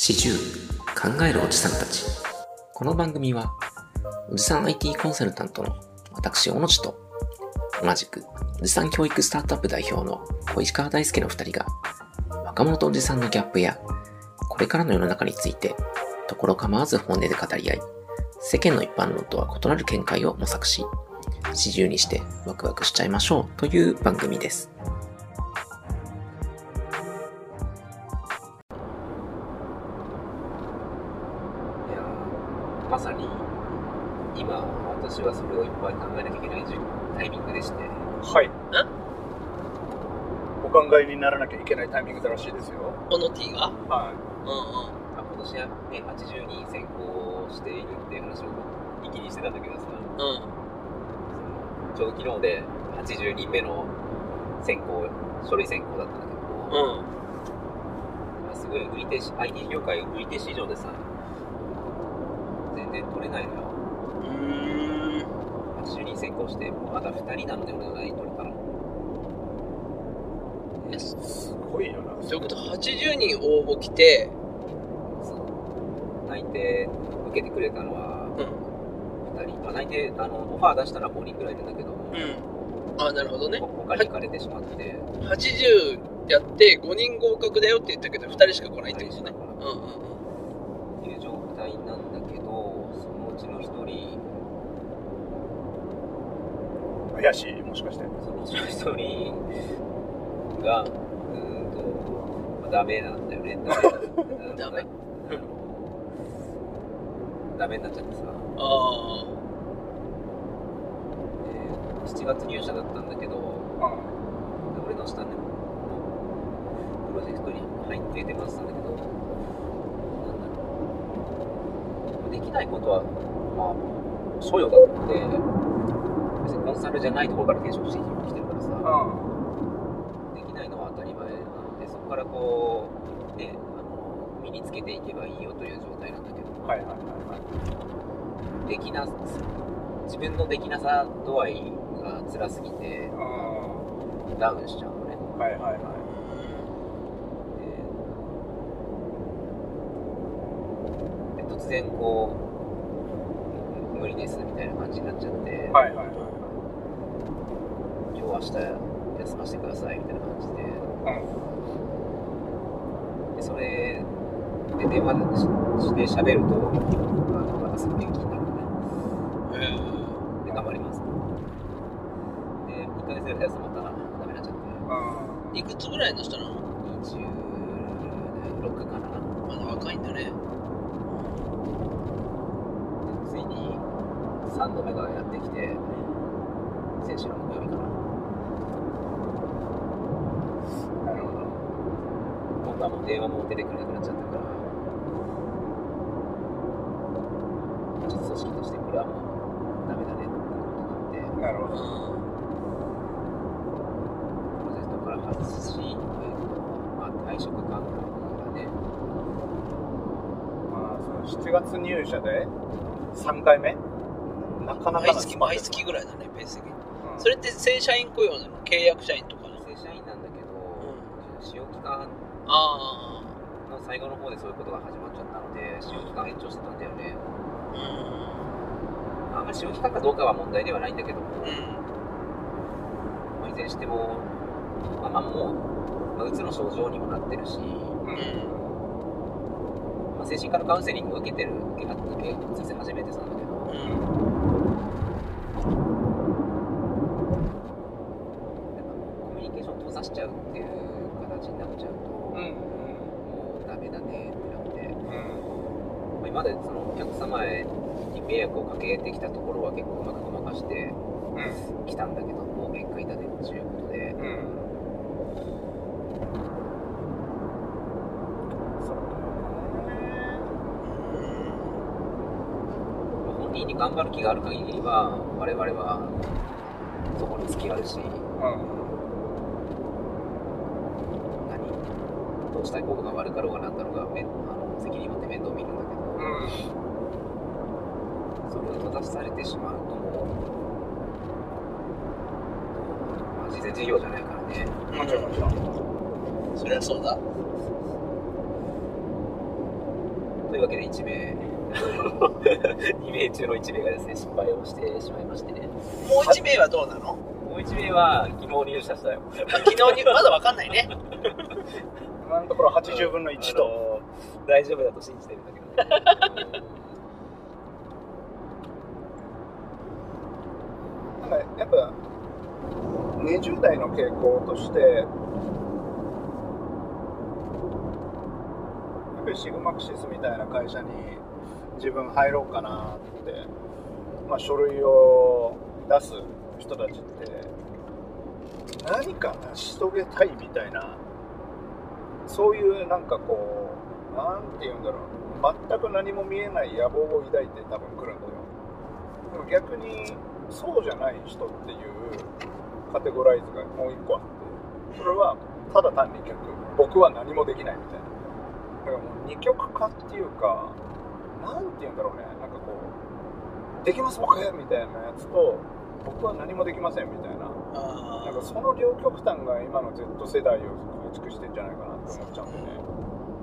四十考えるおじさんたちこの番組はおじさん IT コンサルタントの私小野地と同じくおじさん教育スタートアップ代表の小石川大輔の二人が若者とおじさんのギャップやこれからの世の中についてところ構わず本音で語り合い世間の一般論とは異なる見解を模索し四十にしてワクワクしちゃいましょうという番組です。まさに今私はそれをいっぱい考えなきゃいけないタイミングでしてはい。お考えにならなきゃいけないタイミングらしいですよ。この T が？はうんうん。あ今年は、ね、80人先行しているっていう話を一気にしてたんだけどさうん。ちょうど昨日で80人目の選考書類選考だったんだけど、うん。まあすごい売り手し IT 業界売り手市場でさ全然取れないのようーん。80人先行してまだ2人なので俺のライン取れたの。すごいよな。そういうこと、80人応募来て、そう内定受けてくれたのはうん。2人、まあ、内定あのオファー出したら5人ぐらいいるんだけど、うん。あ、なるほどね。他に行かれてしまって、80やって5人合格だよって言ったけど、2人しか来ないってことね。うんうんっていう状態なんだけどそのうちの1人怪しい、もしかして。そのうちの1人がうーんと、まあ、ダメなんだよね。ダメ。ダメ。あのダメになっちゃってさ。うん。あで7月入社だったんだけどう俺の下のプロジェクトに入って出ますんだけどできないことはまあ所与だって別にコンサルじゃないところから転職してきてるからさん。できないのは当たり前なのでそこからこうねあの身につけていけばいいよという状態なんだけどはいはいはいはい。できな自分のできなさ度合いが辛すぎてうダウンしちゃうのねん。はいはいはでで突然こう無理ですみたいな感じになっちゃって、い。はいはいは今日明日休ませてくださいみたいな感じでい。うん。でそれで電話で喋るとあのまたすぐ元気になるのねあ。で頑張りますで1ヶ月ぐらい休まったらダメになっちゃってうん。いくつぐらいの人なの？26かなまだ若いんだね。でついに3度目がやってきて先週の木曜日かななるほど。今度はもう電話も出てくれなくなっちゃったからちょっと組織としてこれはもうダメだねっていうことになってなるほど。うん。プロジェクトから外し、えーとまあ、退職勧告がねまあ、その7月入社で3回目？なかなかな毎月毎月ぐらいだね、ペース的に。うんそれって正社員雇用なの？契約社員とかなの？正社員なんだけど、使用期間あの最後の方でそういうことが始まっちゃったので使用期間延長してたんだよねあ。あんまり使用期間かどうかは問題ではないんだけども、うん。うん。まあいずれにしても、まあ、まあもう、まあ、うつの症状にもなってるし、うん。まあ、精神科のカウンセリングを受けてる受け受けさせ始めてたんだけどうん。コミュニケーションを閉ざしちゃうっていう形になっちゃうと、うん。もうダメだねってなって、うん。まあ今までそのお客様へに迷惑をかけてきたところは結構うまくごまかしてうん。きたんだけどもう限界だねっていうことで本人に頑張る気がある限りは我々はそこに付き合うしうん。何どうしたい方が悪かろうがなんだろうがめんあの責任持って面倒見るんだけどうん。それを閉ざされてしまうともう、まあ、事前事業じゃないからねもちろんもちろん。そりゃそうだ。というわけで1名 2名中の1名がですね失敗をしてしまいましてねもう1名はどうなの？もう1名は昨日入社したよあ昨日にまだわかんないね 今のところ80分の1と、あの大丈夫だと信じてるんだけど。ね なんかやっぱ20代の傾向としてやっぱりシグマクシスみたいな会社に自分入ろうかなって、まあ、書類を出す人たちって何か成し遂げたいみたいなそういうなんかこうなんて言うんだろう。全く何も見えない野望を抱いて多分来るんだよ。でも逆にそうじゃない人っていうカテゴライズがもう一個あってそれはただ単に逆僕は何もできないみたいな。だからもう二極化っていうかなんて言うんだろうね。なんかこうできます僕みたいなやつと僕は何もできませんみたいな。なんかその両極端が今の Z 世代を構築してんじゃないかなって思っちゃうんでね。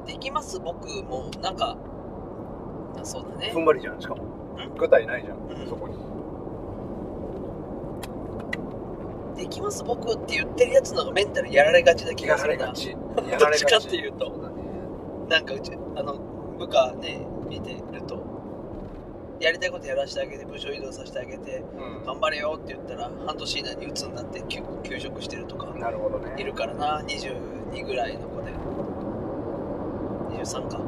ーできます？僕もなんかあそうだね。ふんわりじゃんしかも。ん。具体ないじゃんうん。そこに。できます？僕って言ってるやつの方がメンタルやられがちな気がするな。ち。やどっちかってういうとね。なんかうちあの部下ね見てるとやりたいことやらせてあげて部署移動させてあげてうん。頑張れよって言ったら半年以内に鬱になって休休職してるとかなるほどね。いるからな22ぐらいの子で。23か。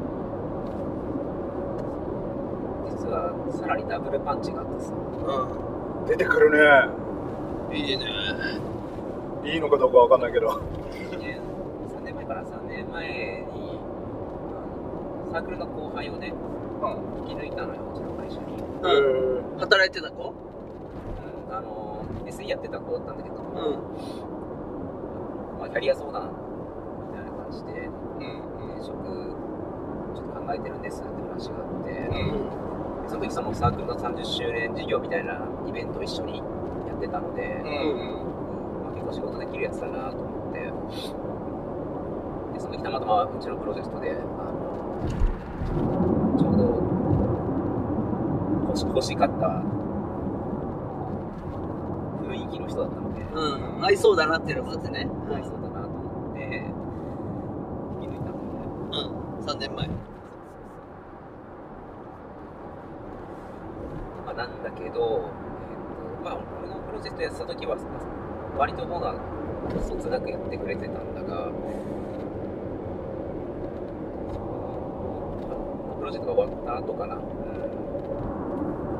実はさらにダブルパンチがあってさ。う出てくるね。んいいね。いいのかどうかわかんないけど。ね。3年前から3年前にサークルの後輩をねうん。引き抜いたのようちの会社に、うん。へ働いてた子？うん、あの SE やってた子だったんだけど、うん。まあ、キャリア相談みたいな感じでえうん。転職ちょっと考えてるんですって話があって、うん。その時そのサークルの30周年事業みたいなイベントを一緒にやってたので、うん。まあ、結構仕事できるやつだなと思って。でその時たまたまうちのプロジェクトであのちょうど欲しかった雰囲気の人だったので、うん。合いそうだなっていうのがあってね。合いそうだなと思って引き抜いたので、うん。3年前。まあ、なんだけど、えーとまあ、俺のプロジェクトやってた時は割ともがそつなくやってくれてたんだがプロジェクトが終わった後かな、うん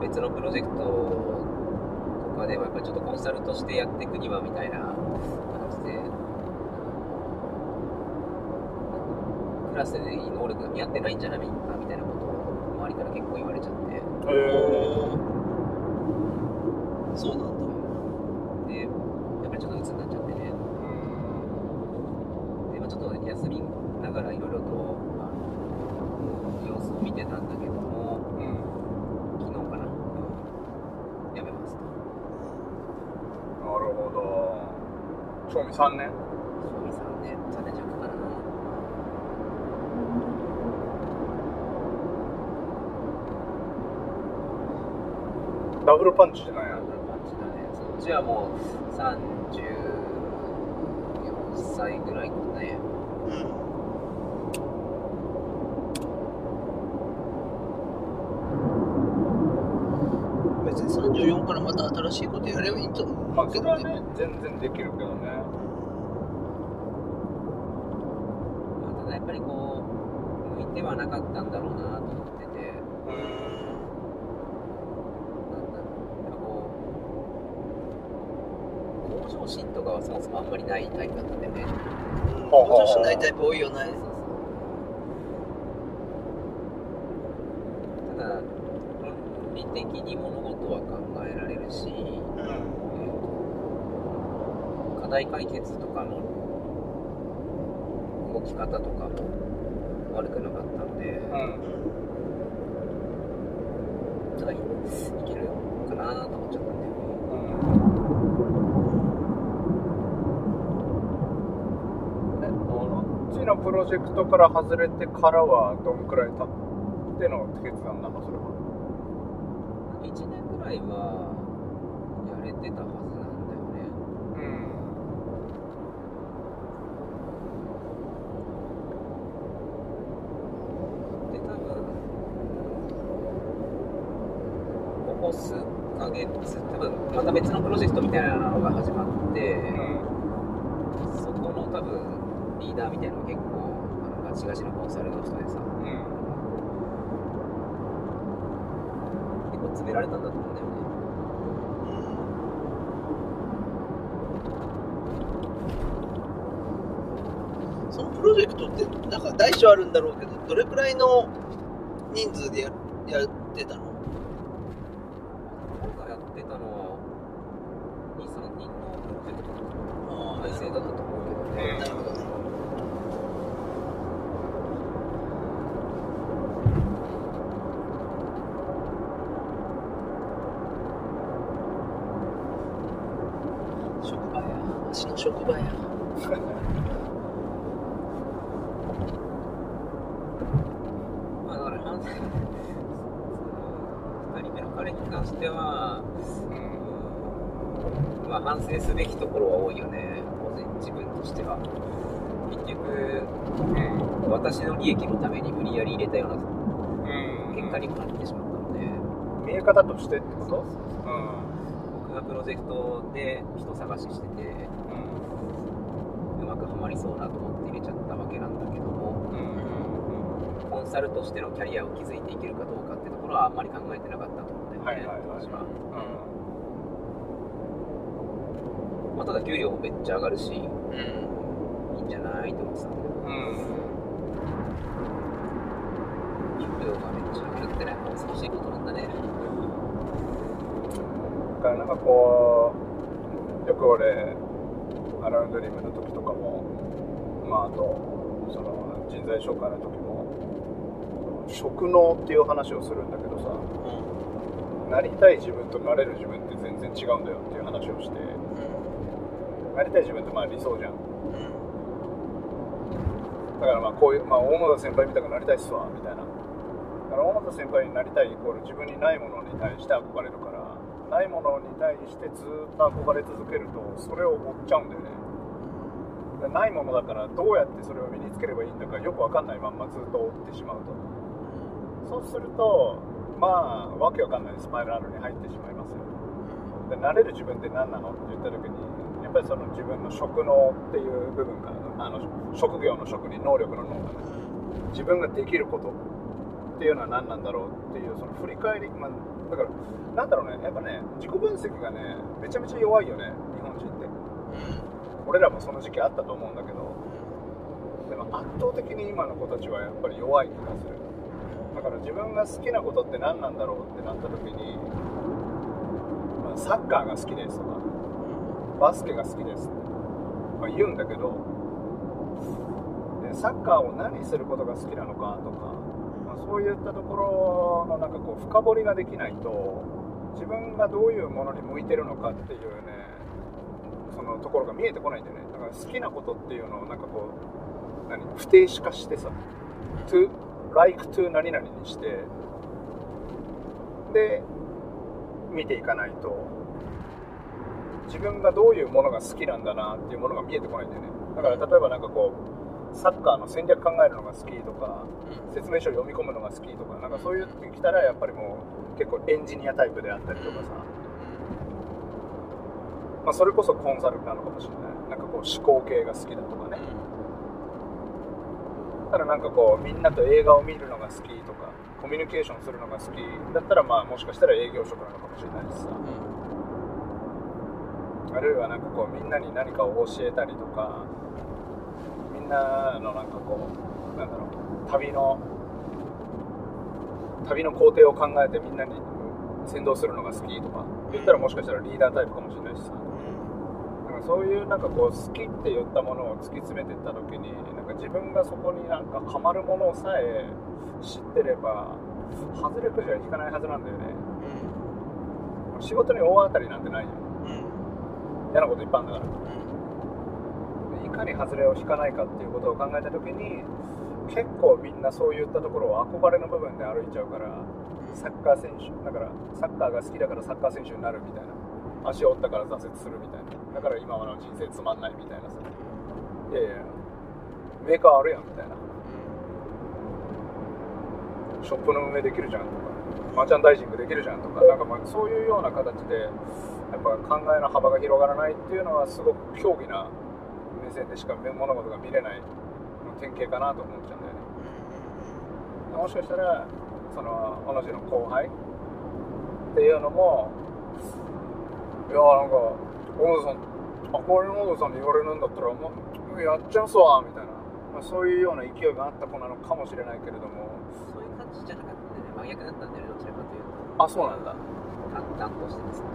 別のプロジェクトとかではやっぱりちょっとコンサルとしてやっていくにはみたいな形でクラスで能力が見合ってないんじゃないかみたいなことを周りから結構言われちゃって。へそうなんだでやっぱりちょっと鬱になっちゃってねで、まあ、ちょっと休みながらいろいろとあの様子を見てたんだけどもえうん昨日かなやめますとなるほど。賞味3年？賞味3年。3年弱かな。ダブルパンチじゃない？やダブルパンチだね。そっちはもう34歳ぐらいかねうん別に34からまた新しいことやればいいと思う。まあけどねそれはね全然できるけどね。まあただやっぱりこう向いてはなかったんだろうなと思ってて。うんなんだろうやっぱこう向上心とかはそもそもあんまりないタイプだったんだよね。向上心ないタイプ多いよねそうそうただ論理的に物事は考えられるし、うんえーと課題解決とかの動き方とかも悪くなかったので、うん。ただいいけるかなと思っちゃったんだよね。うちのプロジェクトから外れてからはどんくらい経っっての決断なのそれは。1年ぐらいはやれてたはずなんだよねうんで多分ここ数ヶ月多分また別のプロジェクトみたいなのが始まって、うん。そこの多分リーダーみたいなのが結構あのガチガチのコンサルの人でさうん。結構詰められたんだと思うんだよね。そのプロジェクトってなんか大小あるんだろうけどどれくらいの人数でややってたの僕がやってたのは23人のプロジェクトあの体制だったと思うけどね、なるほどね職場や私の職場や。まあだから反省。その2人目の彼に関しては、うんまあ、反省すべきところは多いよね。個人自分としては。結局、うん、私の利益のために無理やり入れたようなうん。結果にもなってしまったので、見え方としてってこと？そう僕がプロジェクトで人探ししててうん。うまくはまりそうなと思って入れちゃったわけなんだけどもうん。コンサルとしてのキャリアを築いていけるかどうかってところはあんまり考えてなかったと思うんだよね、はいはいはい。当時は、うまあ、ただ給料もめっちゃ上がるしいいうんんじゃないと思ってたんだけど。んうん。給料がめっちゃ上がるってね恐ろしいことなんだね。だからなんかこうよく俺アラウンドリームの時とかもまああとその人材紹介の時も職能っていう話をするんだけどさなりたい自分となれる自分って全然違うんだよっていう話をしてなりたい自分ってまあ理想じゃん。だからまあこういう、まあ、大野田先輩みたくなりたいっすわみたいな。だから大野田先輩になりたいイコール自分にないものに対して憧れるからないものに対してずっと憧れ続けるとそれを追っちゃうんだよね。ないものだからどうやってそれを身につければいいんだかよくわかんないまんまずっと追ってしまうと。そうするとまあわけわかんないスパイラルに入ってしまいますよ。で慣れる自分って何なのって言った時にやっぱりその自分の職能っていう部分があの職業の職に能力の能がね自分ができることっていうのは何なんだろうっていうその振り返り、まあ、だからなんだろうね。やっぱね自己分析がねめちゃめちゃ弱いよね日本人って。俺らもその時期あったと思うんだけど。でも圧倒的に今の子たちはやっぱり弱い気がする。だから自分が好きなことって何なんだろうってなった時に、まあサッカーが好きですとかバスケが好きです。って、まあ、言うんだけどでサッカーを何することが好きなのかとか、まあ、そういったところのなんかこう深掘りができないと自分がどういうものに向いてるのかっていうねそのところが見えてこないんだよね。だから好きなことっていうのをなんかこう何？不定詞化してさ to like to 何々にしてで見ていかないと自分がどういうものが好きなんだなっていうものが見えてこないんだよね。だから例えばなんかこうサッカーの戦略考えるのが好きとか説明書を読み込むのが好きとかなんかそういう時来たらやっぱりもう結構エンジニアタイプであったりとかさ、まあ、それこそコンサルなのかもしれない。なんかこう思考系が好きだとかね。ただなんかこうみんなと映画を見るのが好きとかコミュニケーションするのが好き。だったらまあもしかしたら営業職なのかもしれないしさ。あるいはなんかこうみんなに何かを教えたりとかみんなのなんかこうなんだろう旅の旅の工程を考えてみんなに先導するのが好きとか言ったらもしかしたらリーダータイプかもしれないしさ。なんかそういうなんかこう好きって言ったものを突き詰めていった時になんか自分がそこになんかハマるものさえ知ってれば外れくじは引かないはずなんだよね。仕事に大当たりなんてないよ嫌なこといっぱいあるんだからいかに外れを引かないかっていうことを考えた時に結構みんなそういったところを憧れの部分で歩いちゃうからサッカー選手だからサッカーが好きだからサッカー選手になるみたいな。足を折ったから挫折するみたいな。だから今の人生つまんないみたいなさ。いやいやメーカーあるやんみたいな。ショップの運営できるじゃんとか。マーチャンダイジングできるじゃんとか。なんかまあそういうような形でやっぱ考えの幅が広がらないっていうのはすごく競技な目線でしか物事が見れない典型かなと思っちゃうんだよねもしかしたらその同じの後輩っていうのもいやなんか小野さん憧れの小野さんに言われるんだったらもうやっちゃうすわみたいな、まあ、そういうような勢いがあった子なのかもしれないけれどもそういう感じじゃなかったね、真逆だったんだよね、どちらかというと。あそうなんだ淡々としてですね。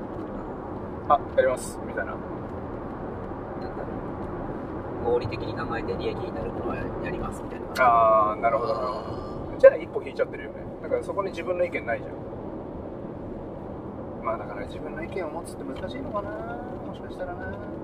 あやりますみたいななんだろう。合理的に考えて利益になるものはやりますみたいな。ああなるほどなるほど。じゃあ一歩引いちゃってるよね。だからそこに自分の意見ないじゃん。まあだから自分の意見を持つって難しいのかな。もしかしたらな。